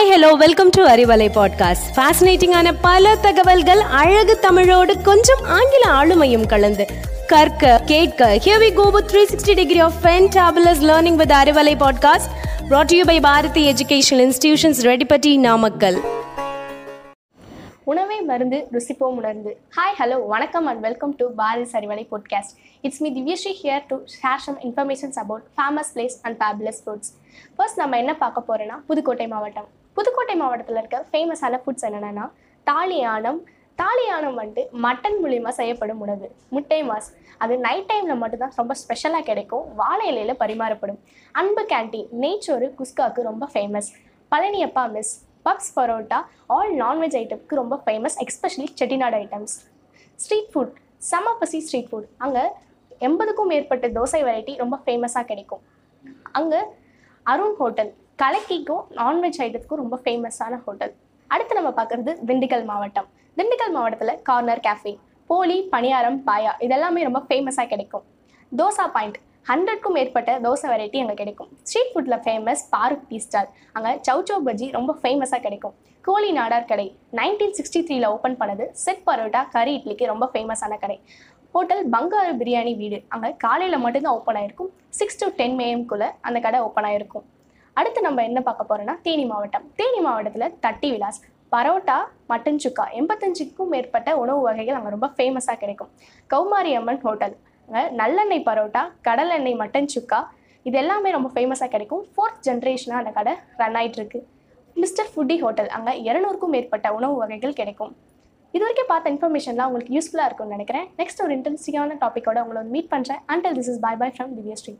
Hi hello welcome to Arivalai podcast ஃபேசினேட்டிங்கான பல தகவல்கள் அழகு தமிழோடு கொஞ்சம் ஆங்கில ஆளுமையும் கலந்து. கற்க கேட்க here we go with 360 degree of fantabulous learning with Arivalai podcast brought you by Bharathi educational institutions Reddipatti Namakkal உணவே மருந்து ருசிப்போம் உணர்ந்து. ஹாய் ஹலோ வணக்கம் and welcome to Bharathi சரிவலை podcast it's me Divyashree here to share some informations about famous place and fabulous foods first நம்ம என்ன பார்க்க போகிறோன்னா புதுக்கோட்டை மாவட்டம். புதுக்கோட்டை மாவட்டத்தில் இருக்க ஃபேமஸான ஃபுட்ஸ் என்னென்னா தாலியானம் தாலியானம் வந்துட்டு மட்டன் மூலியமாக செய்யப்படும் உணவு. முட்டை மாஸ். அது நைட் டைமில் மட்டும்தான் ரொம்ப ஸ்பெஷலாக கிடைக்கும். வாழை இலையில் பரிமாறப்படும். அன்பு கேண்டீன் நெய்ச்சோறு குஸ்காக்கு ரொம்ப famous Palaniappa mess puffs parotta all nonveg ஐட்டம்க்கு ரொம்ப famous especially Chettinad items street food சமபசி street food அங்கே எண்பதுக்கும் மேற்பட்ட தோசை வெரைட்டி ரொம்ப ஃபேமஸாக கிடைக்கும். அங்கே அருண் ஹோட்டல். கலக்கிக்கும் நான்வெஜ் ஐட்டத்துக்கும் ரொம்ப ஃபேமஸான ஹோட்டல். அடுத்து நம்ம பார்க்குறது திண்டுக்கல் மாவட்டம். திண்டுக்கல் மாவட்டத்தில் கார்னர் கேஃபே போலி பணியாரம் பாயா இதெல்லாமே ரொம்ப ஃபேமஸாக கிடைக்கும். தோசா பாயிண்ட் ஹண்ட்ரட்க்கும் மேற்பட்ட தோசை வெரைட்டி அங்கே கிடைக்கும். ஸ்ட்ரீட் ஃபுட்டில் ஃபேமஸ் பாருக் டீ ஸ்டால் அங்கே சௌச்சோ பஜ்ஜி ரொம்ப ஃபேமஸாக கிடைக்கும். கோழி நாடார் கடை. நைன்டீன் சிக்ஸ்டி த்ரீல ஓப்பன் பண்ணது செட் பரோட்டா கறி இட்லிக்கு ரொம்ப ஃபேமஸான கடை. ஹோட்டல் பங்காரு பிரியாணி வீடு. அங்கே காலையில் மட்டும்தான் ஓப்பன் ஆயிருக்கும். சிக்ஸ் டு டென் ஏஎம்குள்ளே அந்த கடை ஓப்பன் ஆயிருக்கும். அடுத்து நம்ம என்ன பார்க்க போறோம்னா தேனி மாவட்டம். தேனி மாவட்டத்தில் தட்டி விலாஸ். பரோட்டா மட்டன் சுக்கா எண்பத்தஞ்சுக்கும் மேற்பட்ட உணவு வகைகள் அங்கே ரொம்ப ஃபேமஸாக கிடைக்கும். கௌமாரி அம்மன் ஹோட்டல் நல்லெண்ணெய் பரோட்டா கடல் எண்ணெய் மட்டன் சுக்கா இது எல்லாமே ரொம்ப ஃபேமஸாக கிடைக்கும். ஃபோர்த் ஜென்ரேஷனாக அந்த கடை ரன் ஆகிட்டுருக்கு மிஸ்டர் ஃபுட்டி ஹோட்டல் அங்கே இரநூறுக்கும் மேற்பட்ட உணவு வகைகள் கிடைக்கும். இது வரைக்கும் பார்த்த இன்ஃபர்மேஷன்லாம் உங்களுக்கு யூஸ்ஃபுல்லாக இருக்கும்னு நினைக்கிறேன். நெக்ஸ்ட் ஒரு இன்ட்ரெஸ்டிங்கான டாப்பிக்கோட உங்களை மீட் பண்ணுறேன் until this is bye bye from Divyashree